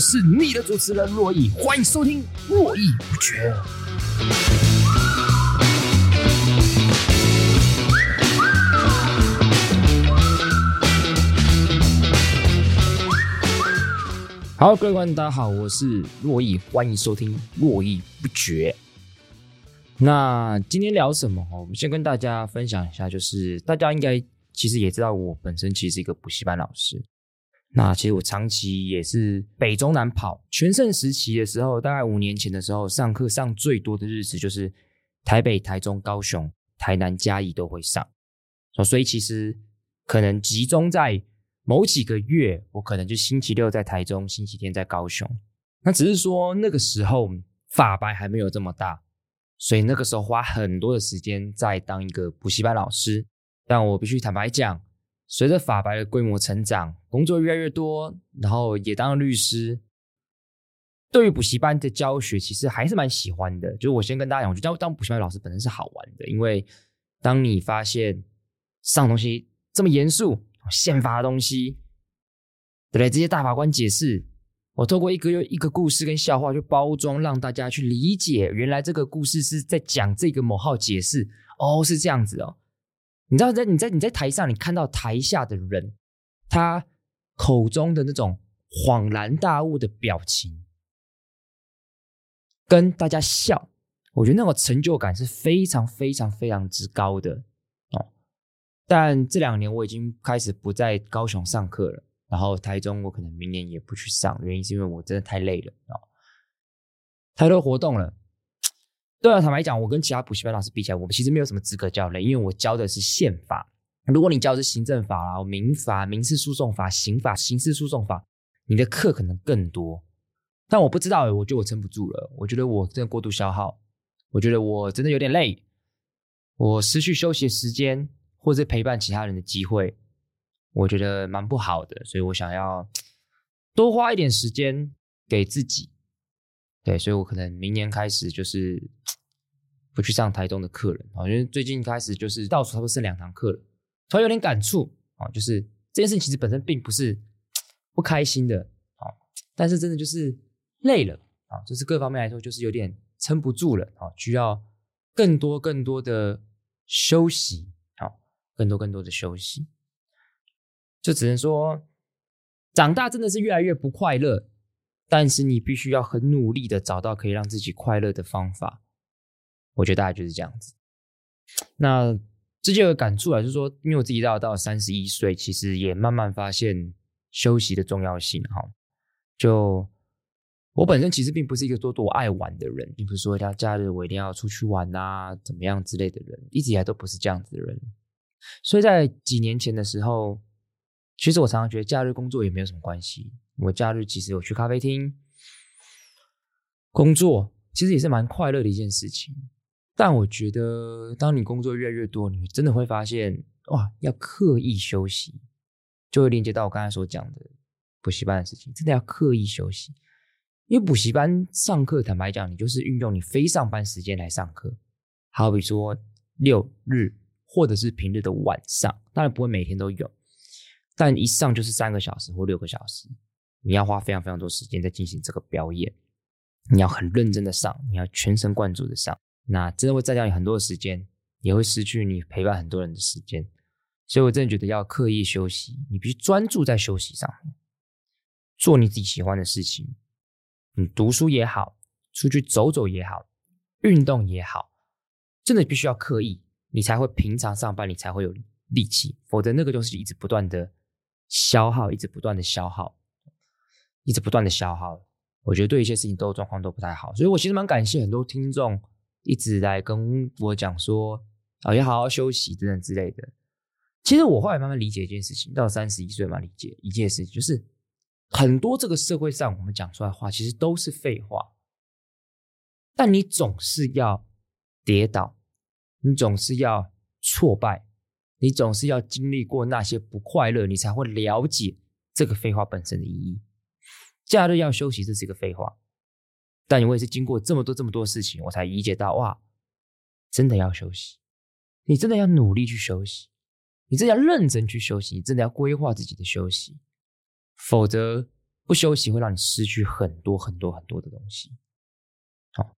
是你的主持人珞亦，欢迎收听《络绎不绝》。好，各位观众，大家好，我是珞亦，欢迎收听《络绎不绝》。那今天聊什么？我们先跟大家分享一下，就是大家应该其实也知道，我本身其实是一个补习班老师。那其实我长期也是北中南跑，全盛时期的时候，大概五年前的时候，上课上最多的日子就是台北、台中、高雄、台南、嘉义都会上。所以其实可能集中在某几个月，我可能就星期六在台中，星期天在高雄。那只是说那个时候发白还没有这么大，所以那个时候花很多的时间在当一个补习班老师。但我必须坦白讲。随着发白的规模成长，工作越来越多，然后也当了律师。对于补习班的教学，其实还是蛮喜欢的。就是我先跟大家讲，我觉得当补习班老师本身是好玩的，因为当你发现上东西这么严肃、宪法的东西，对不对？这些大法官解释，我透过一个又一个故事跟笑话去包装，让大家去理解，原来这个故事是在讲这个某号解释。哦，是这样子哦。你知道，在你在你在台上，你看到台下的人，他口中的那种恍然大悟的表情，跟大家笑，我觉得那种成就感是非常非常非常之高的哦。但这两年我已经开始不在高雄上课了，然后台中我可能明年也不去上，原因是因为我真的太累了哦，太多活动了。对啊，坦白讲，我跟其他补习班老师比起来，我们其实没有什么资格教累，因为我教的是宪法。如果你教的是行政法啦、民法、民事诉讼法、刑法、刑事诉讼法，你的课可能更多。但我不知道，我觉得我撑不住了，我觉得我真的过度消耗，我觉得我真的有点累，我失去休息的时间，或者陪伴其他人的机会，我觉得蛮不好的，所以我想要多花一点时间给自己。对，所以我可能明年开始就是不去上台东的课了啊，因为最近开始就是到处差不多剩两堂课了，突然有点感触啊，就是这件事情其实本身并不是不开心的啊，但是真的就是累了啊，就是各方面来说就是有点撑不住了啊，需要更多更多的休息啊，更多更多的休息，就只能说长大真的是越来越不快乐。但是你必须要很努力的找到可以让自己快乐的方法，我觉得大概就是这样子。那这就有感触啊，就是说，因为我自己到到三十一岁，其实也慢慢发现休息的重要性哈。就我本身其实并不是一个多多爱玩的人，并不是说要假日我一定要出去玩啊，怎么样之类的人，一直以来都不是这样子的人。所以在几年前的时候，其实我常常觉得假日工作也没有什么关系。我假日其实有去咖啡厅工作，其实也是蛮快乐的一件事情。但我觉得，当你工作越来越多，你真的会发现，哇，要刻意休息，就会连接到我刚才所讲的补习班的事情，真的要刻意休息。因为补习班上课，坦白讲，你就是运用你非上班时间来上课，好比说六日或者是平日的晚上，当然不会每天都有，但一上就是三个小时或六个小时。你要花非常非常多时间在进行这个表演，你要很认真的上，你要全神贯注的上，那真的会占掉你很多的时间，也会失去你陪伴很多人的时间。所以我真的觉得要刻意休息，你必须专注在休息上面，做你自己喜欢的事情，你读书也好，出去走走也好，运动也好，真的必须要刻意，你才会平常上班，你才会有力气，否则那个就是一直不断的消耗，一直不断的消耗，一直不断的消耗。我觉得对一些事情都状况都不太好，所以我其实蛮感谢很多听众一直来跟我讲说，啊，要好好休息等等之类的。其实我后来慢慢理解一件事情，到三十一岁嘛，理解一件事情，就是很多这个社会上我们讲出来话，其实都是废话。但你总是要跌倒，你总是要挫败，你总是要经历过那些不快乐，你才会了解这个废话本身的意义。假日要休息，这是一个废话。但我也是经过这么多这么多事情，我才理解到，哇，真的要休息，你真的要努力去休息。你真的要认真去休息，你真的要规划自己的休息，否则不休息会让你失去很多很多很多的东西。好，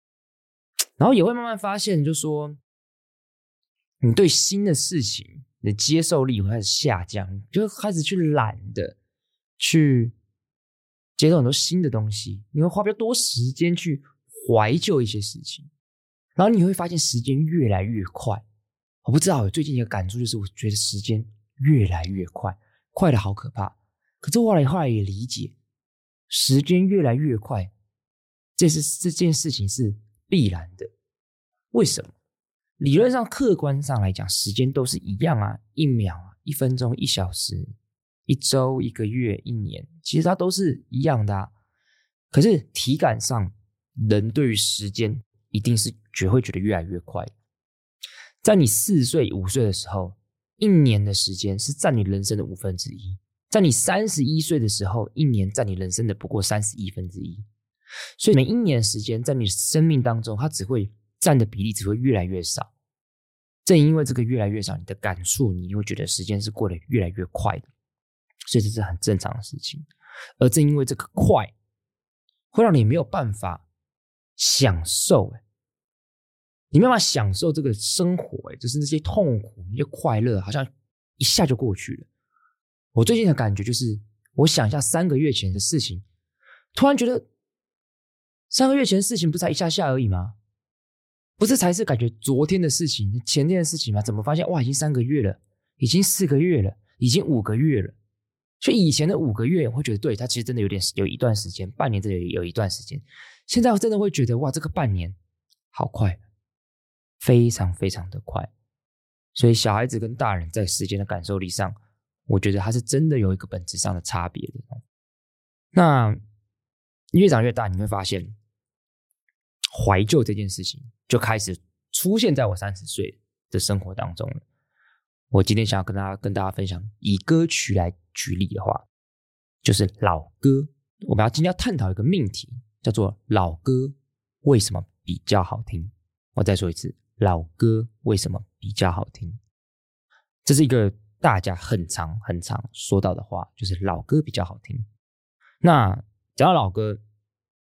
然后也会慢慢发现，就说你对新的事情你的接受力会开始下降，就开始去懒的去接受很多新的东西，你会花比较多时间去怀旧一些事情，然后你会发现时间越来越快。我不知道，我最近一个感触就是，我觉得时间越来越快，快的好可怕。可是后来后来也理解，时间越来越快，这是这件事情是必然的。为什么？理论上、客观上来讲，时间都是一样啊，一秒啊，一分钟、一小时、一周、一个月、一年，其实它都是一样的啊。可是体感上，人对于时间一定是觉会觉得越来越快。在你四岁、五岁的时候，一年的时间是占你人生的五分之一；在你三十一岁的时候，一年占你人生的不过三十一分之一。所以每一年时间在你生命当中，它只会占的比例只会越来越少。正因为这个越来越少，你的感触你会觉得时间是过得越来越快的，所以这是很正常的事情。而正因为这个快，会让你没有办法享受。你没办法享受这个生活，哎，就是那些痛苦、那些快乐，好像一下就过去了。我最近的感觉就是，我想一下三个月前的事情，突然觉得三个月前的事情不才一下下而已吗？不是才是感觉昨天的事情、前天的事情吗？怎么发现哇，已经三个月了，已经四个月了，已经五个月了。所以以前的五个月，会觉得对，他其实真的有点有一段时间，半年真的有有一段时间。现在我真的会觉得哇，这个半年好快。非常非常的快，所以小孩子跟大人在时间的感受力上，我觉得他是真的有一个本质上的差别的。那越长越大，你会发现怀旧这件事情就开始出现在我三十岁的生活当中了。我今天想要跟大家跟大家分享，以歌曲来举例的话，就是老歌。我们要今天要探讨一个命题，叫做老歌为什么比较好听？我再说一次。老歌为什么比较好听？这是一个大家很常很常说到的话，就是老歌比较好听。那讲到老歌，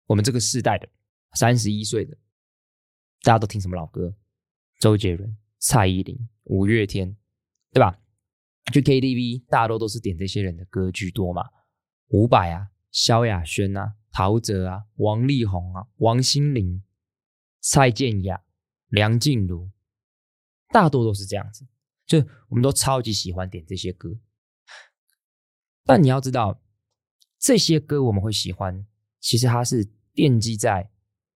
我们这个世代的三十一岁的，大家都听什么老歌？周杰伦、蔡依林、五月天，对吧？去 KTV 大多都是点这些人的歌居多嘛。伍佰啊、萧亚轩啊、陶喆啊、王力宏啊、王心凌、蔡健雅。梁静茹，大多都是这样子，就我们都超级喜欢点这些歌。但你要知道，这些歌我们会喜欢，其实它是奠基在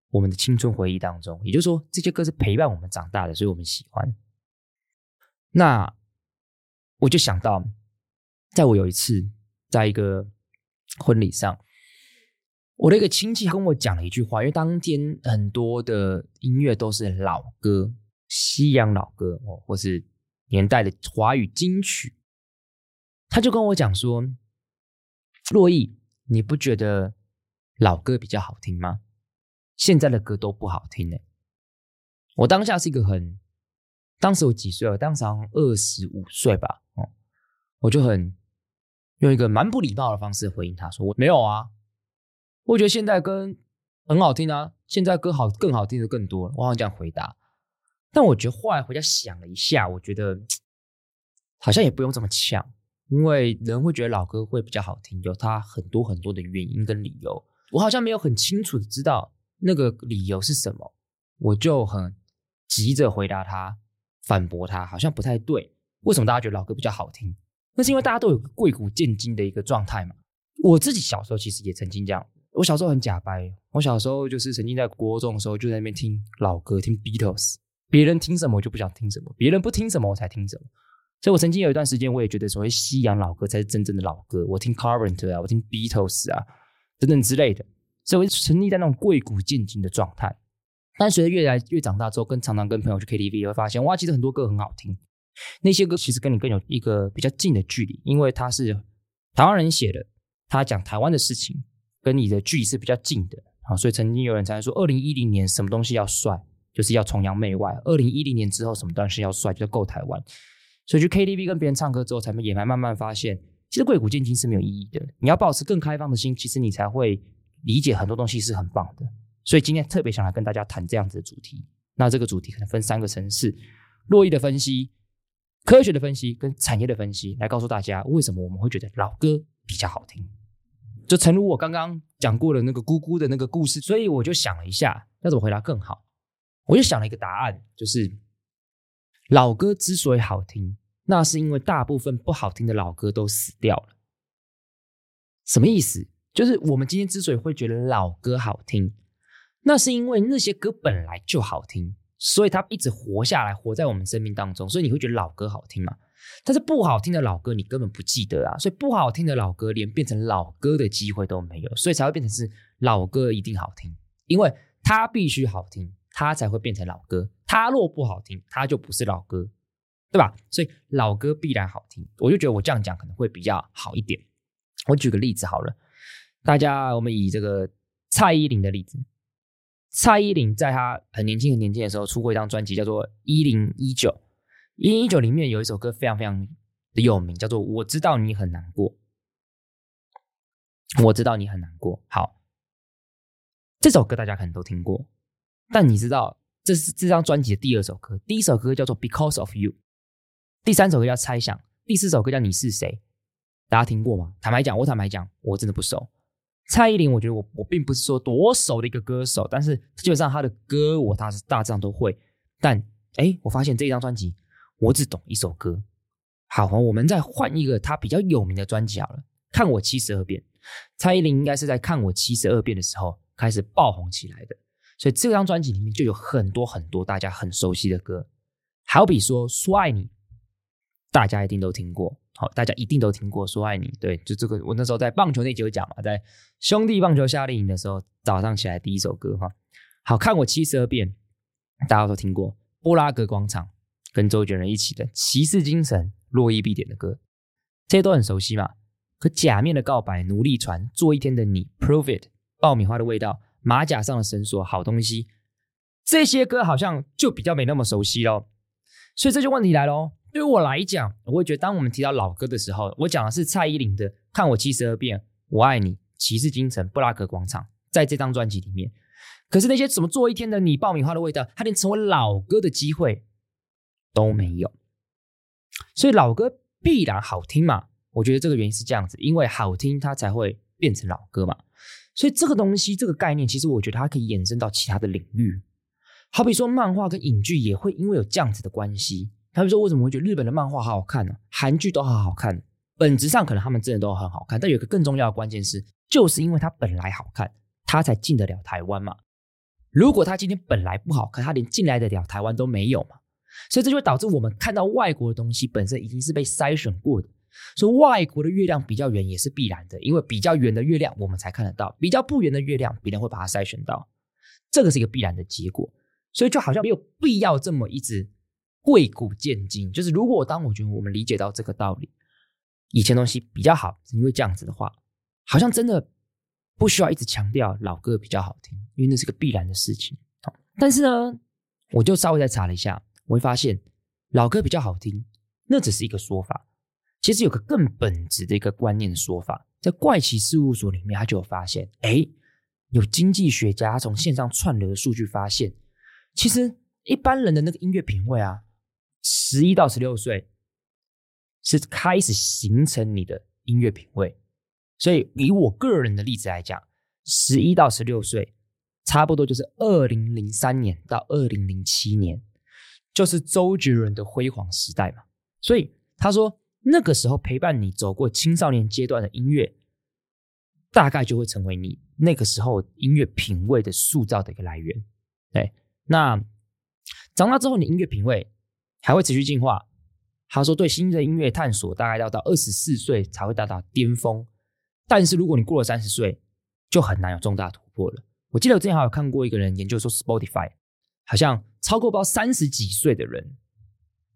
我们的青春回忆当中。也就是说，这些歌是陪伴我们长大的，所以我们喜欢。那我就想到，在我有一次在一个婚礼上。我的一个亲戚跟我讲了一句话，因为当天很多的音乐都是老歌、西洋老歌哦，或是年代的华语金曲，他就跟我讲说：“洛毅，你不觉得老歌比较好听吗？现在的歌都不好听呢。”我当下是一个很，当时我几岁？我当时二十五岁吧，我就很用一个蛮不礼貌的方式回应他说：“我没有啊。”我觉得现在歌很好听啊，现在歌好更好听的更多。我好像这样回答，但我觉得后来回家想了一下，我觉得好像也不用这么呛，因为人会觉得老歌会比较好听，有他很多很多的原因跟理由。我好像没有很清楚的知道那个理由是什么，我就很急着回答他，反驳他，好像不太对。为什么大家觉得老歌比较好听？那是因为大家都有个贵古贱今的一个状态嘛。我自己小时候其实也曾经这样，我小时候很假掰，我小时候就是曾经在国中的时候就在那边听老歌，听 Beatles，别人听什么我就不想听什么，别人不听什么我才听什么。所以我曾经有一段时间，我也觉得所谓西洋老歌才是真正的老歌。我听 Carpenter 啊，我听 Beatles 啊，等等之类的。所以我就沉溺在那种贵古贱今的状态。但随着越来越长大之后，跟常常跟朋友去 KTV，会发现哇，其实很多歌很好听。那些歌其实跟你更有一个比较近的距离，因为他是台湾人写的，他讲台湾的事情，跟你的距离是比较近的啊。所以曾经有人才说，二零一零年什么东西要帅，就是要崇洋媚外；二零一零年之后什么东西要帅，就是够台湾。所以去 KTV 跟别人唱歌之后，才也才慢慢发现，其实贵古贱今是没有意义的。你要保持更开放的心，其实你才会理解很多东西是很棒的。所以今天特别想来跟大家谈这样子的主题。那这个主题可能分三个层次：洛伊的分析、科学的分析跟产业的分析，来告诉大家为什么我们会觉得老歌比较好听。就诚如我刚刚讲过的那个姑姑的那个故事，所以我就想了一下，要怎么回答更好？我就想了一个答案，就是。老歌之所以好听，那是因为大部分不好听的老歌都死掉了。什么意思？就是我们今天之所以会觉得老歌好听，那是因为那些歌本来就好听，所以它一直活下来，活在我们生命当中，所以你会觉得老歌好听嘛？但是不好听的老歌你根本不记得啊，所以不好听的老歌连变成老歌的机会都没有，所以才会变成是老歌一定好听，因为它必须好听。它才会变成老歌，它若不好听，它就不是老歌，对吧？所以老歌必然好听，我就觉得我这样讲可能会比较好一点。我举个例子好了，大家我们以这个蔡依林的例子，蔡依林在她很年轻很年轻的时候出过一张专辑，叫做《一零一九》，《一零一九》里面有一首歌非常非常的有名，叫做《我知道你很难过》，我知道你很难过。好，这首歌大家可能都听过。但你知道，这是这张专辑的第二首歌。第一首歌叫做《Because of You》，第三首歌叫《猜想》，第四首歌叫《你是谁》。大家听过吗？坦白讲，我坦白讲，我真的不熟。蔡依林，我觉得我我并不是说多熟的一个歌手，但是基本上她的歌我大大致上都会。但哎，我发现这张专辑我只懂一首歌。好，我们再换一个她比较有名的专辑好了，《看我七十二变》。蔡依林应该是在《看我七十二变》的时候开始爆红起来的。所以这张专辑里面就有很多很多大家很熟悉的歌，好比说《说爱你》，大家一定都听过。好，大家一定都听过《说爱你》。对，就这个，我那时候在棒球那集有讲嘛，在兄弟棒球夏令营的时候，早上起来第一首歌哈。好，看我七十二变，大家都听过。布拉格广场跟周杰伦一起的《骑士精神》，络绎必点的歌，这些都很熟悉嘛。可假面的告白、奴隶船、做一天的你、Prove It、爆米花的味道。马甲上的绳索，好东西，这些歌好像就比较没那么熟悉喽。所以这就问题来喽。对于我来讲，我会觉得，当我们提到老歌的时候，我讲的是蔡依林的《看我七十二变》，我爱你，骑士精神，布拉格广场，在这张专辑里面。可是那些怎么做一天的你，爆米花的味道，它连成为老歌的机会都没有。所以老歌必然好听嘛？我觉得这个原因是这样子，因为好听，它才会变成老歌嘛。所以这个东西，这个概念，其实我觉得它可以延伸到其他的领域。好比说，漫画跟影剧也会因为有这样子的关系。他们说，为什么会觉得日本的漫画好好看呢？韩剧都好好看，本质上可能他们真的都很好看。但有一个更重要的关键是，就是因为它本来好看，它才进得了台湾嘛。如果它今天本来不好看，它连进来得了台湾都没有嘛。所以这就会导致我们看到外国的东西本身已经是被筛选过的。所以外国的月亮比较圆也是必然的，因为比较圆的月亮我们才看得到，比较不圆的月亮别人会把它筛选到，这个是一个必然的结果。所以就好像没有必要这么一直贵古见今。就是如果当我觉得我们理解到这个道理，以前东西比较好，因为这样子的话，好像真的不需要一直强调老歌比较好听，因为那是个必然的事情。但是呢，我就稍微再查了一下，我会发现老歌比较好听，那只是一个说法。其实有个更本质的一个观念的说法，在怪奇事务所里面，他就有发现，哎，有经济学家从线上串流的数据发现，其实一般人的那个音乐品味啊，十一到十六岁是开始形成你的音乐品味。所以以我个人的例子来讲，十一到十六岁，差不多就是二零零三年到二零零七年，就是周杰伦的辉煌时代嘛。所以他说，那个时候陪伴你走过青少年阶段的音乐，大概就会成为你那个时候音乐品味的塑造的一个来源。对，那长大之后，你音乐品味还会持续进化。他说，对新的音乐探索，大概要到二十四岁才会达到巅峰。但是如果你过了三十岁，就很难有重大突破了。我记得我之前还有看过一个人研究说，Spotify 好像超过不知道三十几岁的人，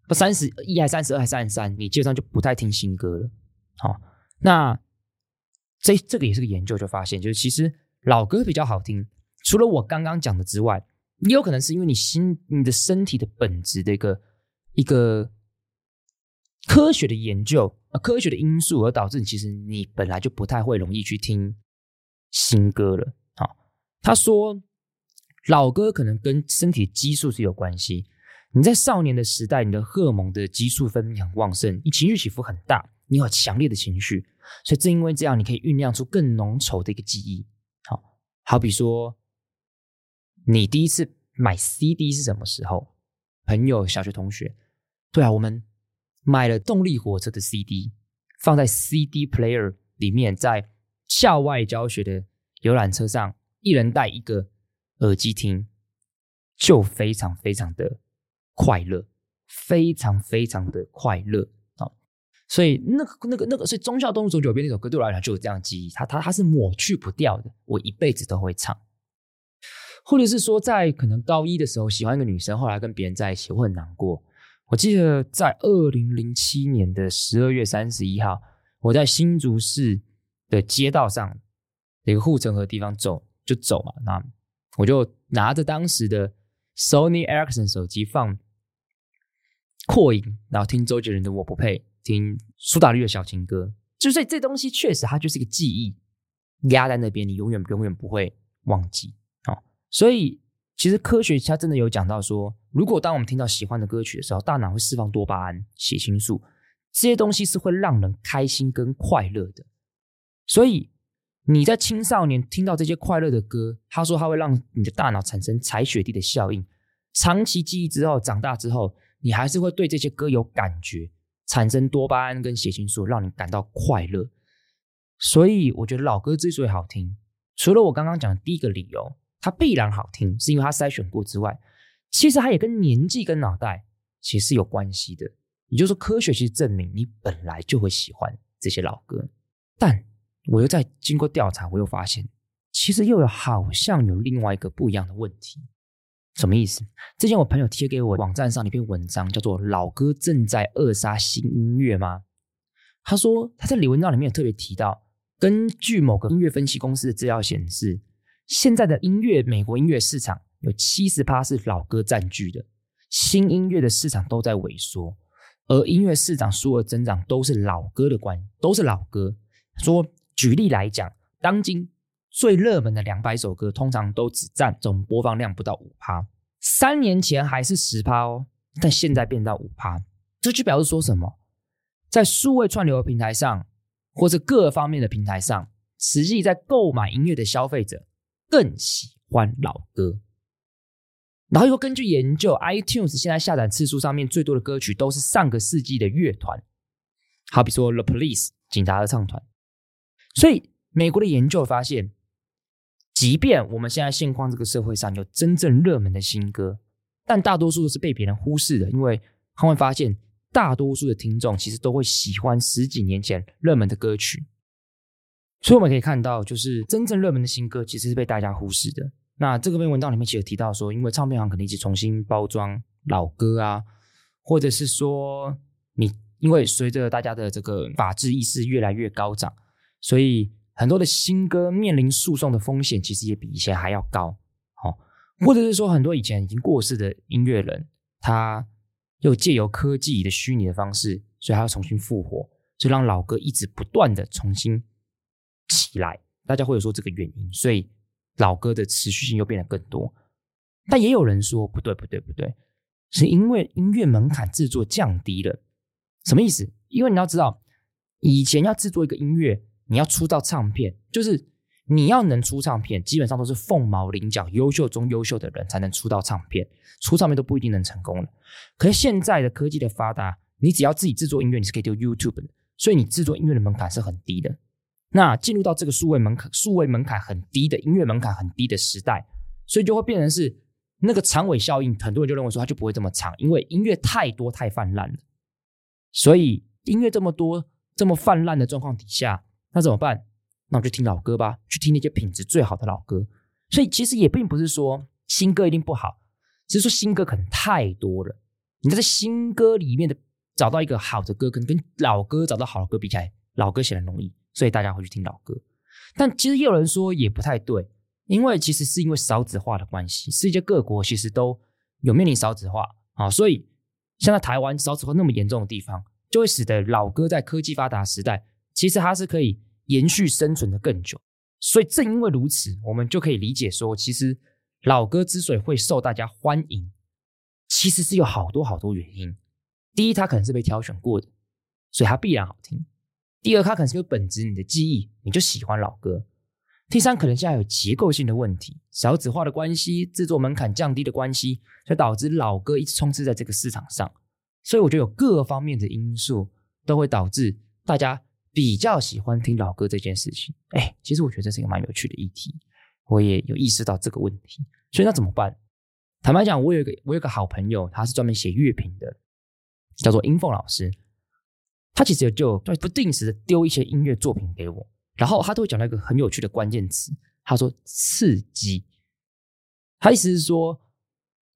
不三十一还三十二还三十三，你基本上就不太听新歌了。好，那这这个也是个研究，就发现就是其实老歌比较好听。除了我刚刚讲的之外，也有可能是因为你心你的身体的本质的一个一个科学的研究。呃，科学的因素而导致你其实你本来就不太会容易去听新歌了。好，他说老歌可能跟身体激素是有关系。你在少年的时代，你的荷尔蒙的激素分泌很旺盛，你情绪起伏很大，你有强烈的情绪，所以正因为这样，你可以酝酿出更浓稠的一个记忆。好，好比说你第一次买 CD 是什么时候？朋友、小学同学，对啊，我们。买了动力火车的 CD，放在 CD player 里面，在校外教学的游览车上，一人带一个耳机听，就非常非常的快乐，非常非常的快乐啊！所以那个那个那个，所以忠孝东路走九遍那首歌对我来讲就有这样的记忆，它它它是抹去不掉的，我一辈子都会唱。或者是说，在可能高一的时候喜欢一个女生，后来跟别人在一起，我很难过。我记得在二零零七年的十二月三十一号，我在新竹市的街道上，一个护城河地方走就走嘛，那我就拿着当时的 Sony Ericsson 手机放扩音，然后听周杰伦的《我不配》，听苏打绿的小情歌，就是这东西确实它就是一个记忆压在那边，你永远永远不会忘记，所以。其实科学家真的有讲到说，如果当我们听到喜欢的歌曲的时候，大脑会释放多巴胺、血清素，这些东西是会让人开心跟快乐的。所以你在青少年听到这些快乐的歌，他说他会让你的大脑产生踩雪地的效应，长期记忆之后，长大之后，你还是会对这些歌有感觉，产生多巴胺跟血清素，让你感到快乐。所以我觉得老歌之所以好听，除了我刚刚讲的第一个理由。它必然好听，是因为它筛选过之外，其实它也跟年纪跟脑袋其实是有关系的。也就是说，科学其实证明你本来就会喜欢这些老歌，但我又在经过调查，我又发现，其实又有好像有另外一个不一样的问题。什么意思？之前我朋友贴给我网站上一篇文章，叫做《老歌正在扼杀新音乐吗》。他说他在里文章里面有特别提到，根据某个音乐分析公司的资料显示。现在的音乐，美国音乐市场有七十趴是老歌占据的，新音乐的市场都在萎缩，而音乐市场数额增长都是老歌的关，都是老歌。说举例来讲，当今最热门的两百首歌，通常都只占总播放量不到五趴，三年前还是十趴哦，但现在变到五趴，这就表示说什么？在数位串流的平台上，或者各方面的平台上，实际在购买音乐的消费者。更喜欢老歌，然后又根据研究，iTunes 现在下载次数上面最多的歌曲都是上个世纪的乐团，好比说 The Police 警察合唱团。所以美国的研究发现，即便我们现在现况这个社会上有真正热门的新歌，但大多数都是被别人忽视的，因为他会发现大多数的听众其实都会喜欢十几年前热门的歌曲。所以我们可以看到，就是真正热门的新歌其实是被大家忽视的。那这个篇文章里面其实有提到说，因为唱片行可能一直重新包装老歌啊，或者是说你因为随着大家的这个法治意识越来越高涨，所以很多的新歌面临诉讼的风险其实也比以前还要高。好，或者是说很多以前已经过世的音乐人，他又借由科技的虚拟的方式，所以他要重新复活，就让老歌一直不断的重新。起来，大家会有说这个原因，所以老歌的持续性又变得更多。但也有人说不对，不对，不对，是因为音乐门槛制作降低了。什么意思？因为你要知道，以前要制作一个音乐，你要出到唱片，就是你要能出唱片，基本上都是凤毛麟角、优秀中优秀的人才能出到唱片，出唱片都不一定能成功了。可是现在的科技的发达，你只要自己制作音乐，你是可以丢 YouTube 的，所以你制作音乐的门槛是很低的。那进入到这个数位门槛、数位门槛很低的音乐门槛很低的时代，所以就会变成是那个长尾效应，很多人就认为说它就不会这么长，因为音乐太多太泛滥了。所以音乐这么多、这么泛滥的状况底下，那怎么办？那我就听老歌吧，去听那些品质最好的老歌。所以其实也并不是说新歌一定不好，只是说新歌可能太多了。你在新歌里面的找到一个好的歌，跟跟老歌找到好的歌比起来，老歌显然容易，所以大家会去听老歌。但其实也有人说也不太对，因为其实是因为少子化的关系，世界各国其实都有面临少子化啊，所以像在台湾少子化那么严重的地方，就会使得老歌在科技发达时代，其实它是可以。延续生存的更久，所以正因为如此，我们就可以理解说，其实老歌之所以会受大家欢迎，其实是有好多好多原因。第一，它可能是被挑选过的，所以它必然好听；第二，它可能是有本质，你的记忆你就喜欢老歌；第三，可能现在有结构性的问题，少子化的关系，制作门槛降低的关系，所以导致老歌一直充斥在这个市场上。所以我觉得有各方面的因素都会导致大家。比较喜欢听老歌这件事情，哎，其实我觉得这是一个蛮有趣的议题，我也有意识到这个问题，所以那怎么办？坦白讲，我有一个我有个好朋友，他是专门写乐评的，叫做英凤老师，他其实就不定时的丢一些音乐作品给我，然后他都会讲到一个很有趣的关键词，他说刺激，他意思是说，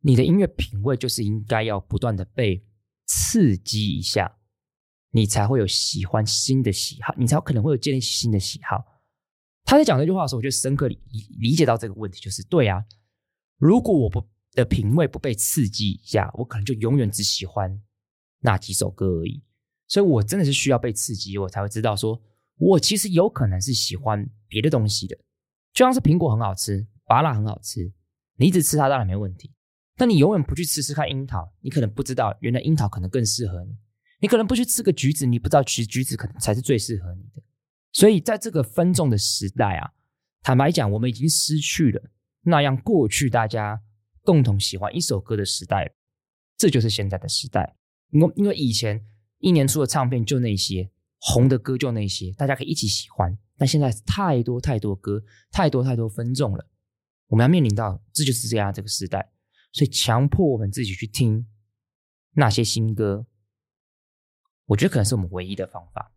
你的音乐品味就是应该要不断的被刺激一下。你才会有喜欢新的喜好，你才有可能会有建立起新的喜好。他在讲这句话的时候，我就深刻理理解到这个问题，就是对啊，如果我不的品味不被刺激一下，我可能就永远只喜欢那几首歌而已。所以我真的是需要被刺激，我才会知道说，我其实有可能是喜欢别的东西的。就像是苹果很好吃，芭乐很好吃，你一直吃它当然没问题。但你永远不去吃吃看樱桃，你可能不知道，原来樱桃可能更适合你。你可能不去吃个橘子，你不知道其实橘子可能才是最适合你的。所以在这个分众的时代啊，坦白讲，我们已经失去了那样过去大家共同喜欢一首歌的时代了。这就是现在的时代。因为因为以前一年出的唱片就那些，红的歌就那些，大家可以一起喜欢。但现在太多太多歌，太多太多分众了，我们要面临到这就是这样这个时代，所以强迫我们自己去听那些新歌。我觉得可能是我们唯一的方法，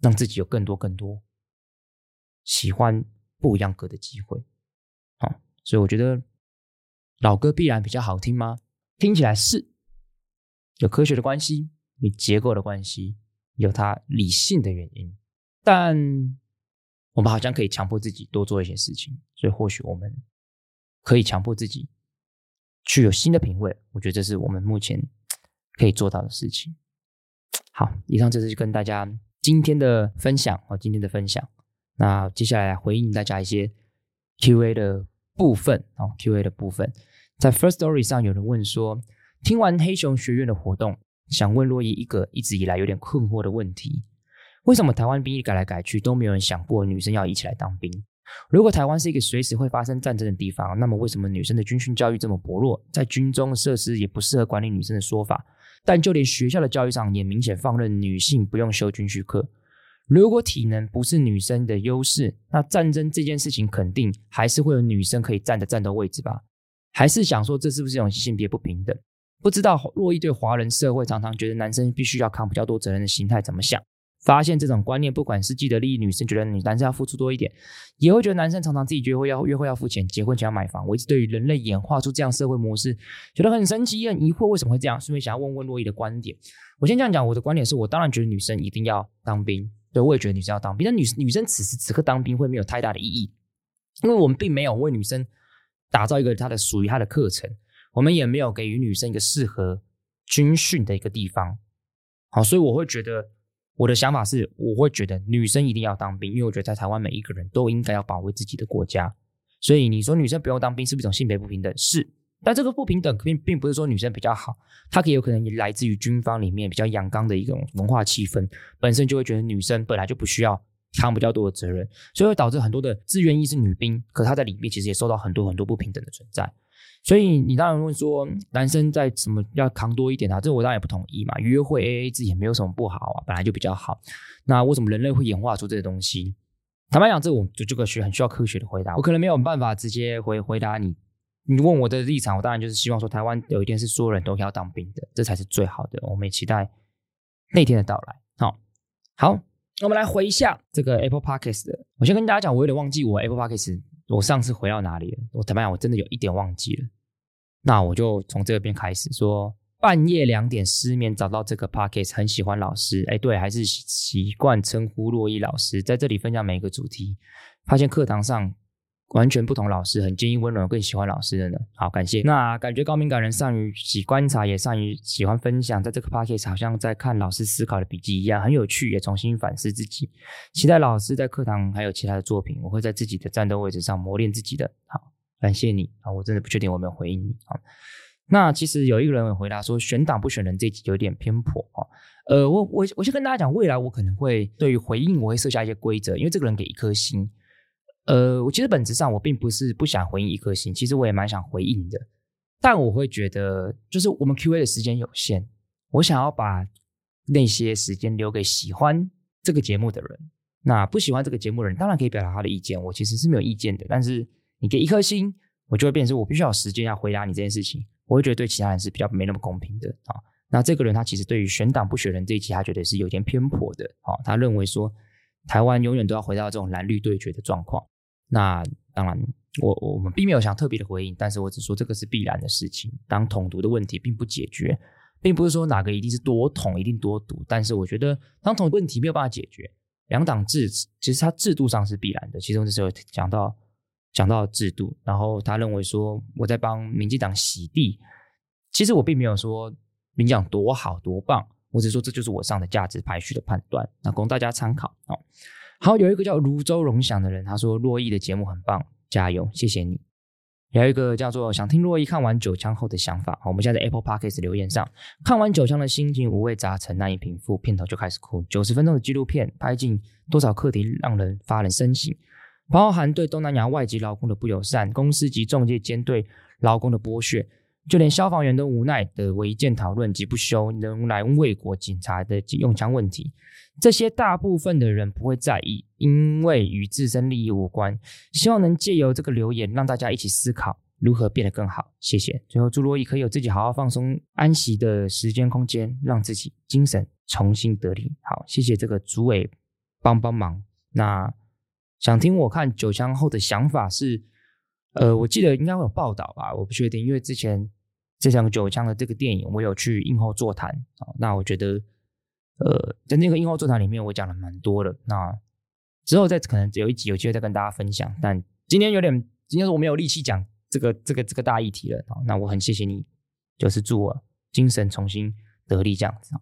让自己有更多更多喜欢不一样歌的机会。好，所以我觉得老歌必然比较好听吗？听起来是有科学的关系，你结构的关系，有它理性的原因。但我们好像可以强迫自己多做一些事情，所以或许我们可以强迫自己去有新的品味。我觉得这是我们目前可以做到的事情。好，以上就是跟大家今天的分享哦，今天的分享。那接下来回应大家一些 Q&A 的部分哦，Q&A 的部分，在 First Story 上有人问说，听完黑熊学院的活动，想问洛伊一个一直以来有点困惑的问题：为什么台湾兵役改来改去都没有人想过女生要一起来当兵？如果台湾是一个随时会发生战争的地方，那么为什么女生的军训教育这么薄弱，在军中设施也不适合管理女生的说法？但就连学校的教育上也明显放任女性不用修军训课。如果体能不是女生的优势，那战争这件事情肯定还是会有女生可以站的战斗位置吧？还是想说这是不是一种性别不平等？不知道洛伊对华人社会常常觉得男生必须要扛比较多责任的心态怎么想？发现这种观念，不管是既得利益女生觉得女男生要付出多一点，也会觉得男生常常自己约会要约会要付钱，结婚前要买房。我一直对于人类演化出这样社会模式，觉得很神奇，很疑惑为什么会这样。顺便想要问问洛伊的观点。我先这样讲，我的观点是我当然觉得女生一定要当兵，对，我也觉得女生要当兵。但女女生此时此刻当兵会没有太大的意义，因为我们并没有为女生打造一个她的属于她的课程，我们也没有给予女生一个适合军训的一个地方。好，所以我会觉得。我的想法是，我会觉得女生一定要当兵，因为我觉得在台湾每一个人都应该要保卫自己的国家。所以你说女生不用当兵是不是一种性别不平等？是，但这个不平等并并不是说女生比较好，它可以有可能也来自于军方里面比较阳刚的一种文化气氛，本身就会觉得女生本来就不需要扛比较多的责任，所以会导致很多的自愿意是女兵，可她在里面其实也受到很多很多不平等的存在。所以你当然会说，男生在什么要扛多一点啊？这我当然也不同意嘛。约会 AA 制也没有什么不好啊，本来就比较好。那为什么人类会演化出这些东西？坦白讲，这我就这个学很需要科学的回答。我可能没有办法直接回回答你。你问我的立场，我当然就是希望说，台湾有一天是所有人都要当兵的，这才是最好的。我们也期待那天的到来。好，好，我们来回一下这个 Apple Podcast 的。我先跟大家讲，我有点忘记我 Apple Podcast 我上次回到哪里了。我坦白讲，我真的有一点忘记了。那我就从这边开始说，半夜两点失眠找到这个 podcast，很喜欢老师，哎，对，还是习惯称呼洛伊老师，在这里分享每一个主题，发现课堂上。完全不同老师，很建议温柔更喜欢老师的呢。好，感谢。那感觉高敏感人善于喜观察，也善于喜欢分享，在这个 podcast 好像在看老师思考的笔记一样，很有趣，也重新反思自己。期待老师在课堂还有其他的作品，我会在自己的战斗位置上磨练自己的。好，感谢你啊，我真的不确定我没有回应你。啊，那其实有一个人会回答说，选党不选人这一集有点偏颇啊。呃，我我我先跟大家讲，未来我可能会对于回应我会设下一些规则，因为这个人给一颗星。呃，我其实本质上我并不是不想回应一颗星，其实我也蛮想回应的，但我会觉得，就是我们 Q&A 的时间有限，我想要把那些时间留给喜欢这个节目的人。那不喜欢这个节目的人，当然可以表达他的意见，我其实是没有意见的。但是你给一颗星，我就会变成我必须要有时间要回答你这件事情，我会觉得对其他人是比较没那么公平的啊。那这个人他其实对于选党不选人这一集，他觉得是有点偏颇的啊。他认为说台湾永远都要回到这种蓝绿对决的状况。那当然我，我们并没有想特别的回应，但是我只说这个是必然的事情。当统独的问题并不解决，并不是说哪个一定是多统一定多独，但是我觉得当统独问题没有办法解决，两党制其实它制度上是必然的。其中这时候讲到讲到制度，然后他认为说我在帮民进党洗地，其实我并没有说民进党多好多棒，我只是说这就是我上的价值排序的判断，那供大家参考哦。好，有一个叫泸州荣祥的人，他说洛毅的节目很棒，加油，谢谢你。有一个叫做想听珞亦看完九枪后的想法，我们现在在 Apple Podcast 留言上，看完九枪的心情五味杂陈，难以平复，片头就开始哭。九十分钟的纪录片拍进多少课题，让人发人深省，包含对东南亚外籍劳工的不友善，公司及中介间对劳工的剥削。就连消防员都无奈的违建讨论及不休，仍然卫国警察的用枪问题，这些大部分的人不会在意，因为与自身利益无关。希望能借由这个留言，让大家一起思考如何变得更好。谢谢。最后，祝珞亦可以有自己好好放松、安息的时间空间，让自己精神重新得力。好，谢谢这个主委帮帮忙。那想听我看九枪后的想法是，呃，我记得应该会有报道吧，我不确定，因为之前。这场九枪的这个电影，我有去映后座谈啊。那我觉得，呃，在那个映后座谈里面，我讲了蛮多的。那之后再可能有一集有机会再跟大家分享。但今天有点，今天是我没有力气讲这个这个这个大议题了。那我很谢谢你，就是祝我精神重新得力这样子。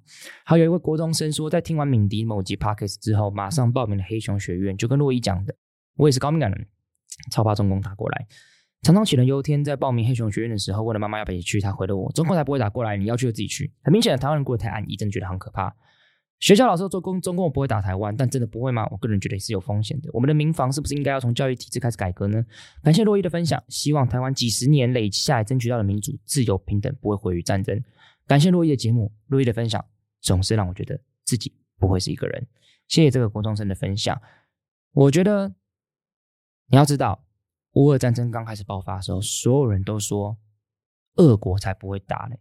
还有一位国中生说，在听完敏迪某集 Podcast 之后，马上报名了黑熊学院，就跟洛伊讲的，我也是高敏感人，超怕中共打过来。常常杞人忧天，在报名黑熊学院的时候，问了妈妈要不要去，她回了我：“中共才不会打过来，你要去就自己去。”很明显的，台湾人过得太安逸，真的觉得很可怕。学校老师做工，中共不会打台湾，但真的不会吗？我个人觉得也是有风险的。我们的民防是不是应该要从教育体制开始改革呢？感谢洛伊的分享，希望台湾几十年累下来争取到的民主、自由、平等不会毁于战争。感谢珞亦的节目，珞亦的分享总是让我觉得自己不会是一个人。谢谢这个国中生的分享，我觉得你要知道。乌俄战争刚开始爆发的时候，所有人都说，俄国才不会打嘞，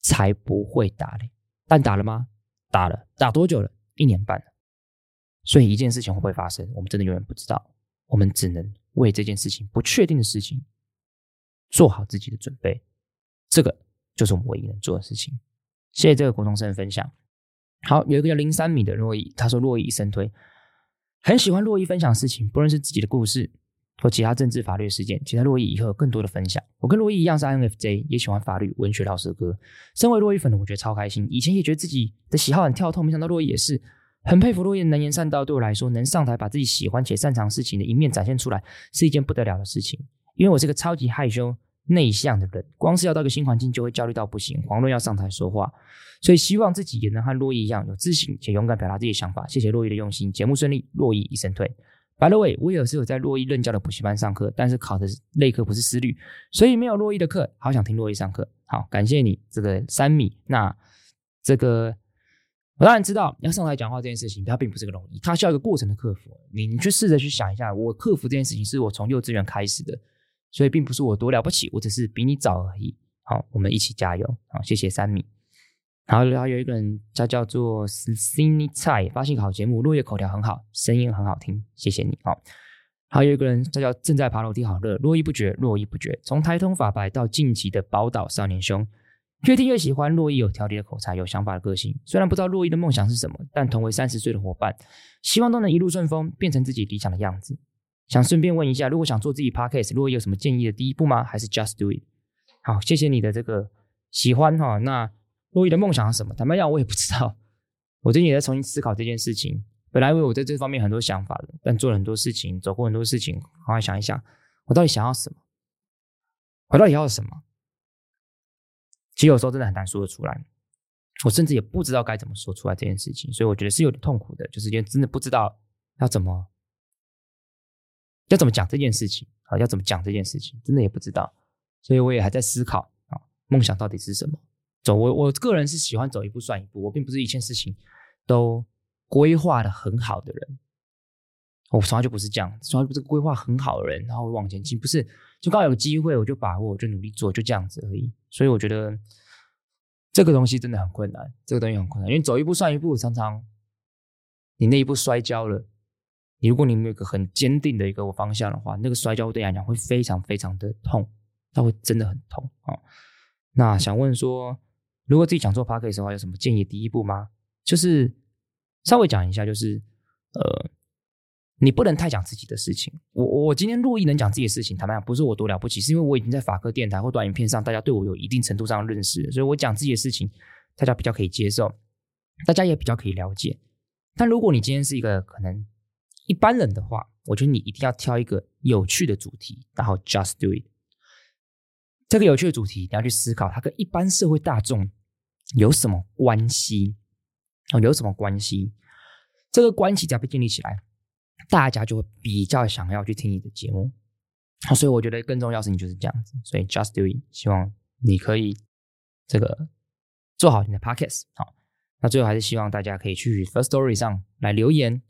才不会打嘞。但打了吗？打了，打多久了？一年半了。所以一件事情会不会发生，我们真的永远不知道。我们只能为这件事情不确定的事情做好自己的准备。这个就是我们唯一能做的事情。谢谢这个国中生的分享。好，有一个叫零三米的洛伊，他说洛伊一生推，很喜欢洛伊分享事情，不论是自己的故事。或其他政治法律事件，期待洛伊以后有更多的分享。我跟洛伊一样是 INFJ，也喜欢法律、文学、饶舌歌。身为洛伊粉的我觉得超开心。以前也觉得自己的喜好很跳脱，没想到洛伊也是。很佩服洛伊能言善道。对我来说，能上台把自己喜欢且擅长事情的一面展现出来，是一件不得了的事情。因为我是个超级害羞内向的人，光是要到一个新环境就会焦虑到不行，遑论要上台说话。所以希望自己也能和洛伊一样有自信且勇敢表达自己的想法。谢谢洛伊的用心，节目顺利，洛伊一生推。By the way，我也是有在洛伊任教的补习班上课，但是考的是类科，不是思律，所以没有洛伊的课。好想听洛伊上课。好，感谢你这个三米。那这个我当然知道，要上台讲话这件事情，它并不是个容易，它需要一个过程的克服。你你去试着去想一下，我克服这件事情是我从幼稚园开始的，所以并不是我多了不起，我只是比你早而已。好，我们一起加油。好，谢谢三米。好然后有一个人，他叫做 Cindy 蔡，发现好节目，落叶口条很好，声音很好听，谢谢你。好，还有一个人，他叫正在爬楼梯，好热，络绎不绝，络绎不绝。从台通法白到近期的宝岛少年兄，越听越喜欢。络绎有条理的口才，有想法的个性。虽然不知道络绎的梦想是什么，但同为三十岁的伙伴，希望都能一路顺风，变成自己理想的样子。想顺便问一下，如果想做自己 Podcast，如果有什么建议的第一步吗？还是 Just Do It？好，谢谢你的这个喜欢哈。那。珞亦的梦想是什么？坦白讲，我也不知道。我最近也在重新思考这件事情。本来为我在这方面很多想法的，但做了很多事情，走过很多事情，好好想一想，我到底想要什么？我到底要什么？其实有时候真的很难说得出来。我甚至也不知道该怎么说出来这件事情，所以我觉得是有点痛苦的，就是因为真的不知道要怎么要怎么讲这件事情啊，要怎么讲这件事情，真的也不知道。所以我也还在思考啊，梦想到底是什么？走，我我个人是喜欢走一步算一步，我并不是一件事情都规划的很好的人，我从来就不是这样，从来不是规划很好的人，然后往前进，不是就刚好有机会我就把握，我就努力做，就这样子而已。所以我觉得这个东西真的很困难，这个东西很困难，因为走一步算一步，常常你那一步摔跤了，如果你没有一个很坚定的一个方向的话，那个摔跤对你来讲会非常非常的痛，它会真的很痛啊、哦。那想问说。如果自己想做 podcast 的话，有什么建议？第一步吗？就是稍微讲一下，就是呃，你不能太讲自己的事情。我我今天录音能讲自己的事情，坦白讲，不是我多了不起，是因为我已经在法科电台或短影片上，大家对我有一定程度上的认识，所以我讲自己的事情，大家比较可以接受，大家也比较可以了解。但如果你今天是一个可能一般人的话，我觉得你一定要挑一个有趣的主题，然后 just do it。这个有趣的主题，你要去思考，它跟一般社会大众有什么关系？哦，有什么关系？这个关系只要被建立起来，大家就会比较想要去听你的节目。好，所以我觉得更重要的事情就是这样子。所以 just do it，希望你可以这个做好你的 podcast。好，那最后还是希望大家可以去 first story 上来留言，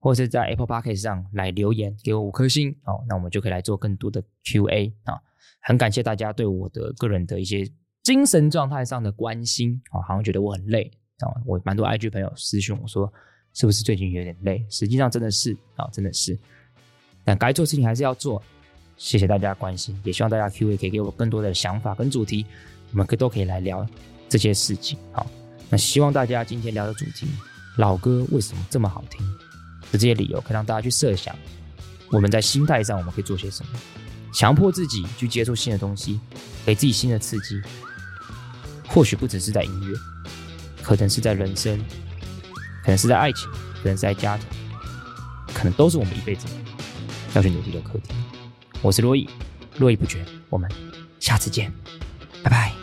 或是在 Apple Podcast 上来留言，给我五颗星。哦，那我们就可以来做更多的 QA 啊。很感谢大家对我的个人的一些。精神状态上的关心啊，好像觉得我很累啊。我蛮多 IG 朋友私讯我说，是不是最近有点累？实际上真的是啊，真的是。但该做事情还是要做。谢谢大家关心，也希望大家 Q&A 可以给我更多的想法跟主题，我们可都可以来聊这些事情。好，那希望大家今天聊的主题，老歌为什么这么好听这些理由，可以让大家去设想，我们在心态上我们可以做些什么，强迫自己去接触新的东西，给自己新的刺激。或许不只是在音乐，可能是在人生，可能是在爱情，可能是在家庭，可能都是我们一辈子要去努力的课题。我是珞亦，络绎不绝。我们下次见，拜拜。